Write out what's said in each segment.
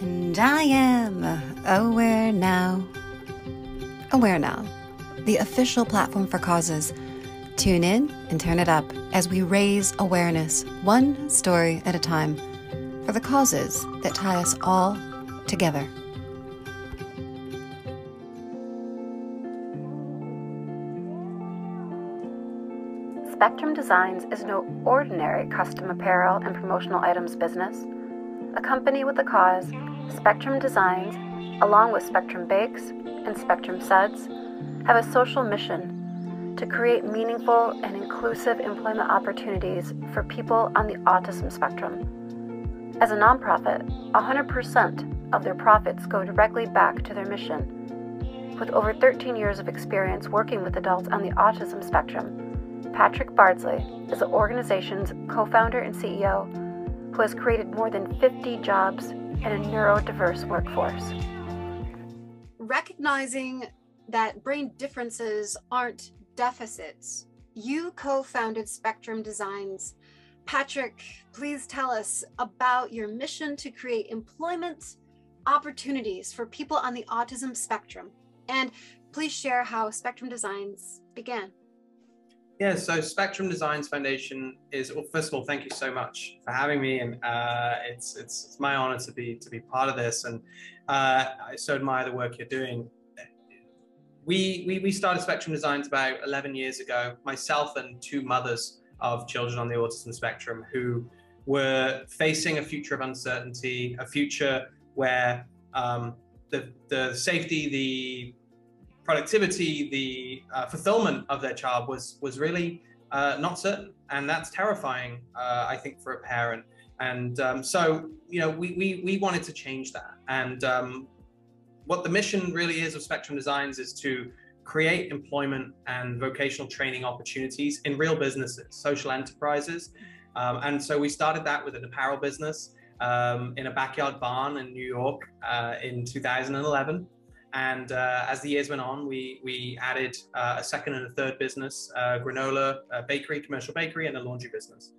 And I am Aware Now. Aware Now, the official platform for causes. Tune in and turn it up as we raise awareness, one story at a time, for the causes that tie us all together. Spectrum Designs is no ordinary custom apparel and promotional items business. A company with a cause, Spectrum Designs, along with Spectrum Bakes and Spectrum Suds, have a social mission to create meaningful and inclusive employment opportunities for people on the autism spectrum. As a nonprofit, 100% of their profits go directly back to their mission. With over 13 years of experience working with adults on the autism spectrum, Patrick Bardsley is the organization's co founder and CEO who has created more than 50 jobs in a neurodiverse workforce. Recognizing that brain differences aren't deficits, you co founded Spectrum Designs. Patrick, please tell us about your mission to create employment opportunities for people on the autism spectrum. And please share how Spectrum Designs began. Yeah, so Spectrum Designs Foundation is well, first of all, thank you so much for having me, and uh, it's, it's, it's my honor to be to be part of this, and uh, I so admire the work you're doing. We, we we started Spectrum Designs about 11 years ago. Myself and two mothers of children on the autism spectrum who were facing a future of uncertainty, a future where um, the the safety, the productivity, the uh, fulfillment of their child was was really uh, not certain, and that's terrifying, uh, I think, for a parent. And um, so, you know, we, we we wanted to change that. And um, what the mission really is of Spectrum Designs is to create employment and vocational training opportunities in real businesses, social enterprises. Um, and so we started that with an apparel business um, in a backyard barn in New York uh, in 2011. And uh, as the years went on, we we added uh, a second and a third business, uh, granola bakery, commercial bakery, and a laundry business.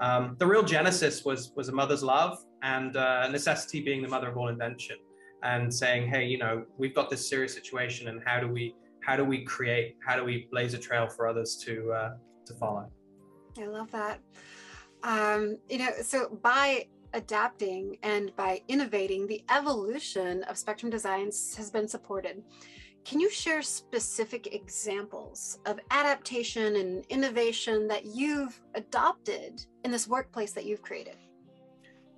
Um, the real genesis was was a mother's love and uh, necessity being the mother of all invention, and saying, hey, you know, we've got this serious situation, and how do we how do we create, how do we blaze a trail for others to uh, to follow? I love that. Um, you know, so by adapting and by innovating, the evolution of Spectrum Designs has been supported. Can you share specific examples of adaptation and innovation that you've adopted in this workplace that you've created?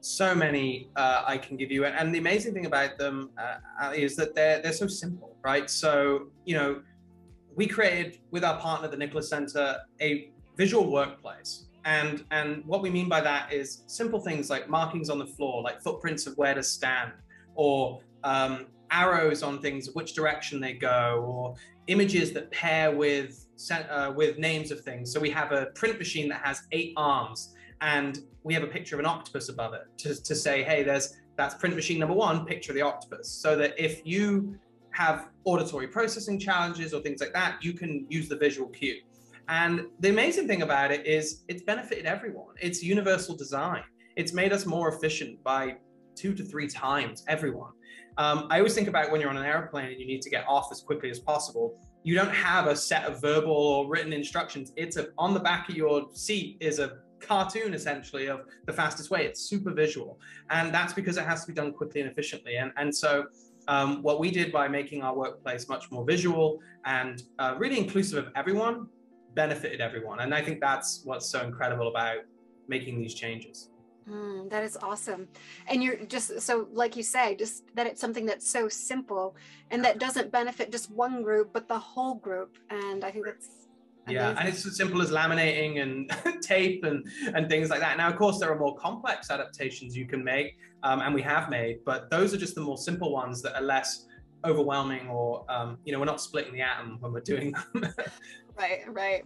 So many uh, I can give you, and the amazing thing about them uh, is that they're they're so simple, right? So you know, we created with our partner, the Nicholas Center, a visual workplace and and what we mean by that is simple things like markings on the floor, like footprints of where to stand, or um, arrows on things, which direction they go, or images that pair with uh, with names of things. So we have a print machine that has eight arms, and we have a picture of an octopus above it to, to say, hey, there's that's print machine number one, picture of the octopus. So that if you have auditory processing challenges or things like that, you can use the visual cue. And the amazing thing about it is it's benefited everyone. It's universal design. It's made us more efficient by two to three times, everyone. Um, I always think about when you're on an airplane and you need to get off as quickly as possible. You don't have a set of verbal or written instructions. It's a, on the back of your seat is a cartoon essentially of the fastest way. It's super visual. And that's because it has to be done quickly and efficiently. And, and so um, what we did by making our workplace much more visual and uh, really inclusive of everyone benefited everyone. And I think that's what's so incredible about making these changes. Mm, that is awesome. And you're just so, like you say, just that it's something that's so simple and that doesn't benefit just one group, but the whole group. And I think that's. Amazing. Yeah, and it's as simple as laminating and tape and, and things like that. Now, of course, there are more complex adaptations you can make, um, and we have made, but those are just the more simple ones that are less overwhelming or um, you know we're not splitting the atom when we're doing them right right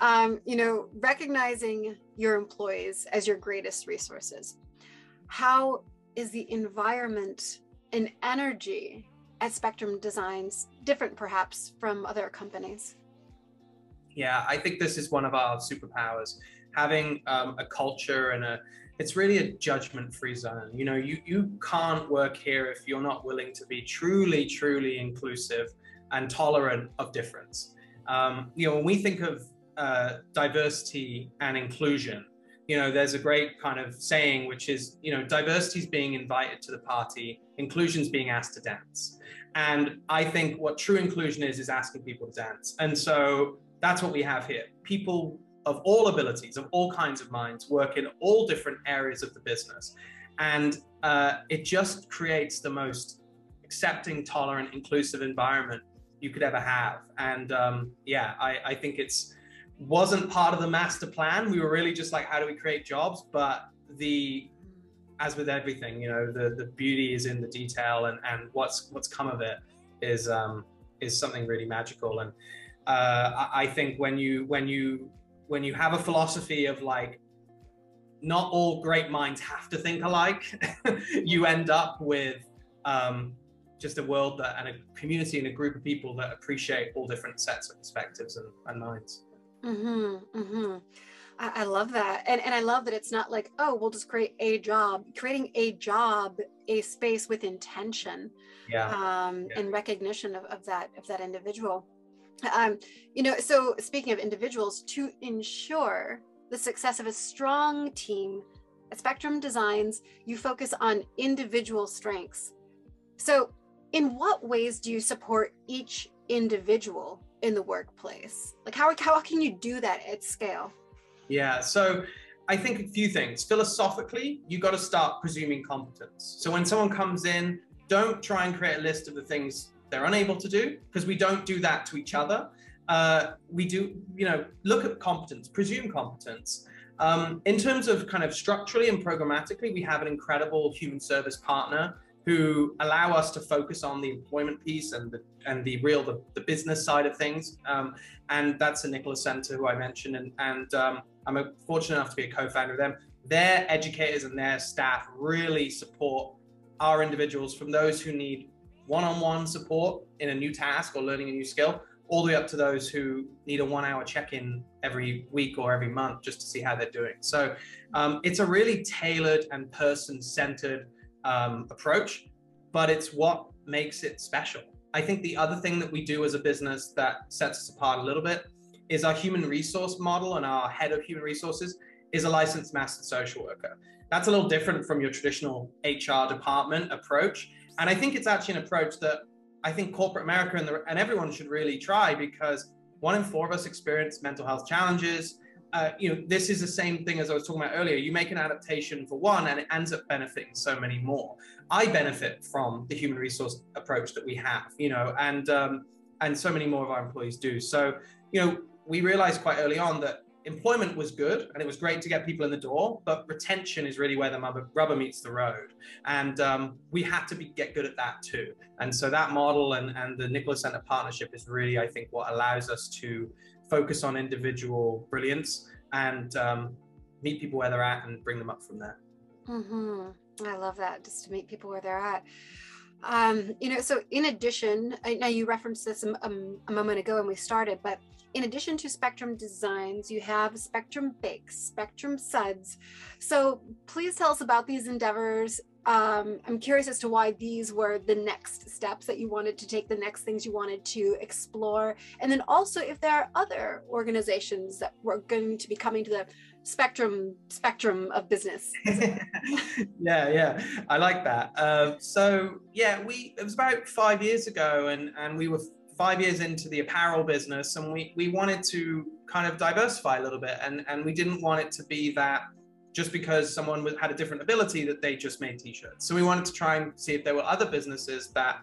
um, you know recognizing your employees as your greatest resources how is the environment and energy at spectrum designs different perhaps from other companies yeah i think this is one of our superpowers having um, a culture and a it's really a judgment-free zone. You know, you you can't work here if you're not willing to be truly, truly inclusive and tolerant of difference. Um, you know, when we think of uh, diversity and inclusion, you know, there's a great kind of saying which is, you know, diversity is being invited to the party, inclusion is being asked to dance. And I think what true inclusion is is asking people to dance. And so that's what we have here. People of all abilities, of all kinds of minds, work in all different areas of the business. And uh, it just creates the most accepting, tolerant, inclusive environment you could ever have. And um, yeah, I, I think it's wasn't part of the master plan. We were really just like, how do we create jobs? But the as with everything, you know, the the beauty is in the detail, and and what's what's come of it is um, is something really magical. And uh, I, I think when you when you when you have a philosophy of like not all great minds have to think alike, you end up with um, just a world that and a community and a group of people that appreciate all different sets of perspectives and, and minds. Mm-hmm, mm-hmm. I, I love that. And, and I love that it's not like, oh, we'll just create a job, creating a job, a space with intention yeah. Um, yeah. and recognition of, of that, of that individual. Um, you know, so speaking of individuals, to ensure the success of a strong team at Spectrum Designs, you focus on individual strengths. So, in what ways do you support each individual in the workplace? Like, how, how can you do that at scale? Yeah, so I think a few things. Philosophically, you got to start presuming competence. So when someone comes in, don't try and create a list of the things they're unable to do because we don't do that to each other. Uh, we do, you know, look at competence, presume competence. Um, in terms of kind of structurally and programmatically, we have an incredible human service partner who allow us to focus on the employment piece and the and the real the, the business side of things. Um, and that's the Nicholas Center who I mentioned, and and um, I'm fortunate enough to be a co-founder of them. Their educators and their staff really support our individuals from those who need one-on-one support in a new task or learning a new skill all the way up to those who need a one hour check-in every week or every month just to see how they're doing so um, it's a really tailored and person-centered um, approach but it's what makes it special. I think the other thing that we do as a business that sets us apart a little bit is our human resource model and our head of human resources is a licensed master social worker. That's a little different from your traditional hr department approach. And I think it's actually an approach that I think corporate America and, the, and everyone should really try because one in four of us experience mental health challenges. Uh, you know, this is the same thing as I was talking about earlier. You make an adaptation for one, and it ends up benefiting so many more. I benefit from the human resource approach that we have, you know, and um, and so many more of our employees do. So, you know, we realized quite early on that employment was good and it was great to get people in the door, but retention is really where the rubber meets the road. And um, we had to be, get good at that too. And so that model and, and the Nicholas Center partnership is really, I think, what allows us to focus on individual brilliance and um, meet people where they're at and bring them up from there. Mm-hmm. I love that, just to meet people where they're at. Um, you know, so in addition, I know you referenced this a, a moment ago when we started, but in addition to Spectrum Designs, you have Spectrum Bakes, Spectrum Suds. So please tell us about these endeavors. Um, I'm curious as to why these were the next steps that you wanted to take, the next things you wanted to explore. And then also if there are other organizations that were going to be coming to the spectrum spectrum of business. Yeah yeah. I like that. Um, so yeah we it was about five years ago and and we were five years into the apparel business and we, we wanted to kind of diversify a little bit and, and we didn't want it to be that just because someone had a different ability that they just made t-shirts. So we wanted to try and see if there were other businesses that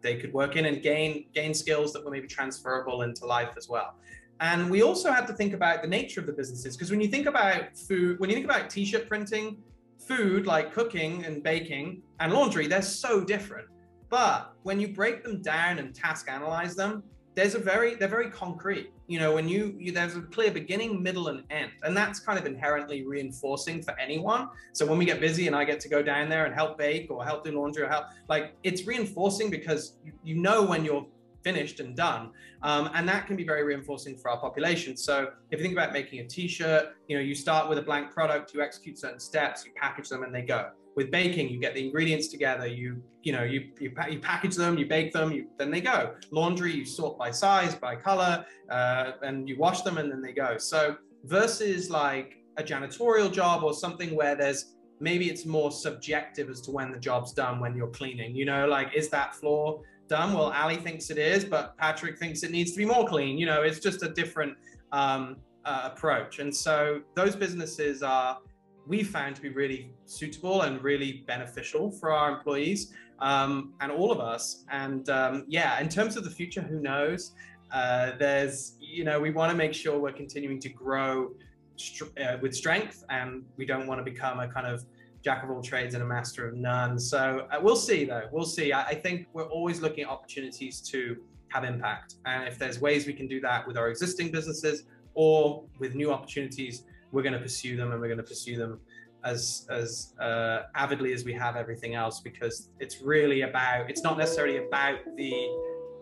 they could work in and gain gain skills that were maybe transferable into life as well. And we also had to think about the nature of the businesses because when you think about food when you think about t-shirt printing food like cooking and baking and laundry they're so different. But when you break them down and task analyze them, there's a very they're very concrete. You know, when you, you there's a clear beginning, middle, and end, and that's kind of inherently reinforcing for anyone. So when we get busy and I get to go down there and help bake or help do laundry or help, like it's reinforcing because you, you know when you're finished and done. Um, and that can be very reinforcing for our population. So if you think about making a t-shirt, you know, you start with a blank product, you execute certain steps, you package them and they go. With baking, you get the ingredients together, you, you know, you, you, you package them, you bake them, you, then they go. Laundry, you sort by size, by color, uh, and you wash them and then they go. So versus like a janitorial job or something where there's maybe it's more subjective as to when the job's done when you're cleaning you know like is that floor done. Well, Ali thinks it is, but Patrick thinks it needs to be more clean. You know, it's just a different um, uh, approach. And so those businesses are, we found to be really suitable and really beneficial for our employees um, and all of us. And um, yeah, in terms of the future, who knows? Uh, there's, you know, we want to make sure we're continuing to grow uh, with strength and we don't want to become a kind of jack of all trades and a master of none. So uh, we'll see, though. We'll see. I, I, think we're always looking at opportunities to have impact. And if there's ways we can do that with our existing businesses or with new opportunities, we're going to pursue them and we're going to pursue them as as uh, avidly as we have everything else because it's really about it's not necessarily about the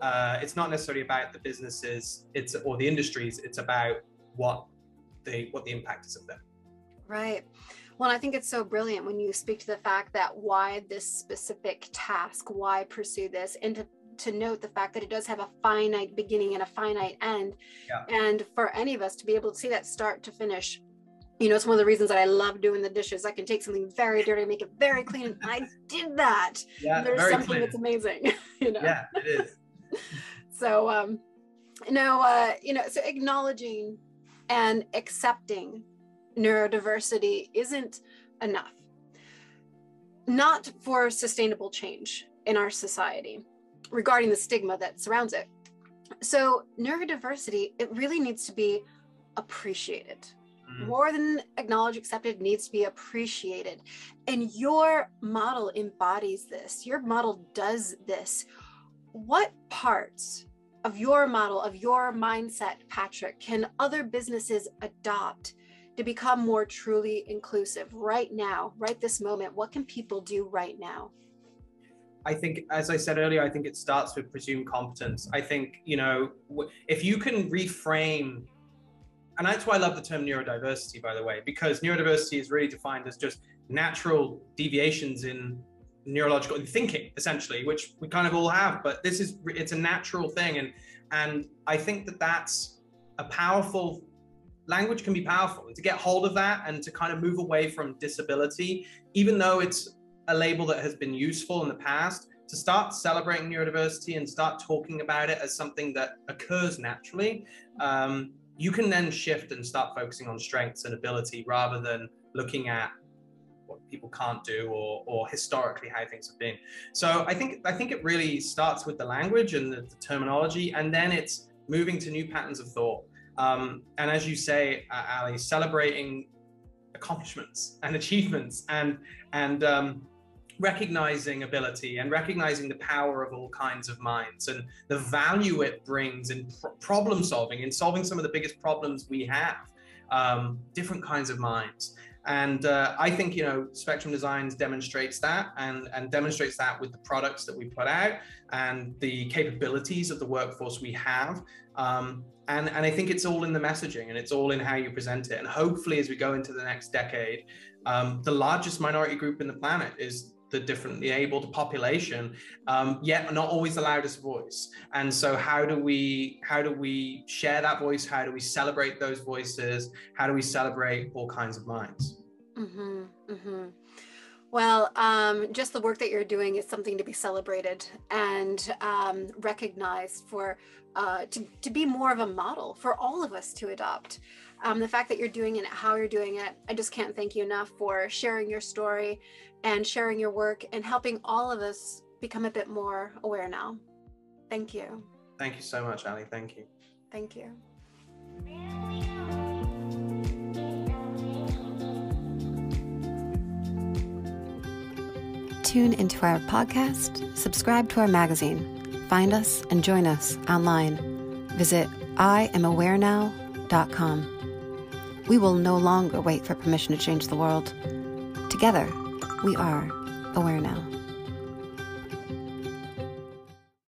uh, it's not necessarily about the businesses it's or the industries it's about what the what the impact is of them right well, I think it's so brilliant when you speak to the fact that why this specific task, why pursue this, and to, to note the fact that it does have a finite beginning and a finite end. Yeah. And for any of us to be able to see that start to finish, you know, it's one of the reasons that I love doing the dishes. I can take something very dirty, make it very clean. And I did that. Yeah, There's something clean. that's amazing. you know? Yeah, it is. so, um, no, uh, you know, so acknowledging and accepting neurodiversity isn't enough, not for sustainable change in our society regarding the stigma that surrounds it. So, neurodiversity, it really needs to be appreciated. Mm-hmm. More than acknowledged, accepted, needs to be appreciated. And your model embodies this. Your model does this. What parts of your model, of your mindset, Patrick, can other businesses adopt to become more truly inclusive right now, right this moment? What can people do right now? I think, as I said earlier, I think it starts with presumed competence. I think, you know, if you can reframe, and that's why I love the term neurodiversity, by the way, because neurodiversity is really defined as just natural deviations in neurological thinking, essentially, which we kind of all have. But this is, it's a natural thing. And, and I think that that's a powerful language can be powerful and to get hold of that and to kind of move away from disability even though it's a label that has been useful in the past to start celebrating neurodiversity and start talking about it as something that occurs naturally um, you can then shift and start focusing on strengths and ability rather than looking at what people can't do or, or historically how things have been. So i think i think it really starts with the language and the, the terminology and then it's moving to new patterns of thought um, and as you say, uh, Ali, celebrating accomplishments and achievements and and um, recognizing ability and recognizing the power of all kinds of minds and the value it brings in pr- problem solving in solving some of the biggest problems we have um, different kinds of minds and uh, i think you know spectrum designs demonstrates that and and demonstrates that with the products that we put out and the capabilities of the workforce we have um, and and I think it's all in the messaging and it's all in how you present it. And hopefully, as we go into the next decade, um, the largest minority group in the planet is the differently able population, um, yet not always the loudest voice. And so, how do we how do we share that voice? How do we celebrate those voices? How do we celebrate all kinds of minds? Mm-hmm, mm-hmm. Well, um, just the work that you're doing is something to be celebrated and um, recognized for uh, to, to be more of a model for all of us to adopt. Um, the fact that you're doing it, how you're doing it, I just can't thank you enough for sharing your story and sharing your work and helping all of us become a bit more aware now. Thank you. Thank you so much, Ali. Thank you. Thank you. Tune into our podcast, subscribe to our magazine Find us and join us online. Visit IamAwareNow.com. We will no longer wait for permission to change the world. Together, we are aware now.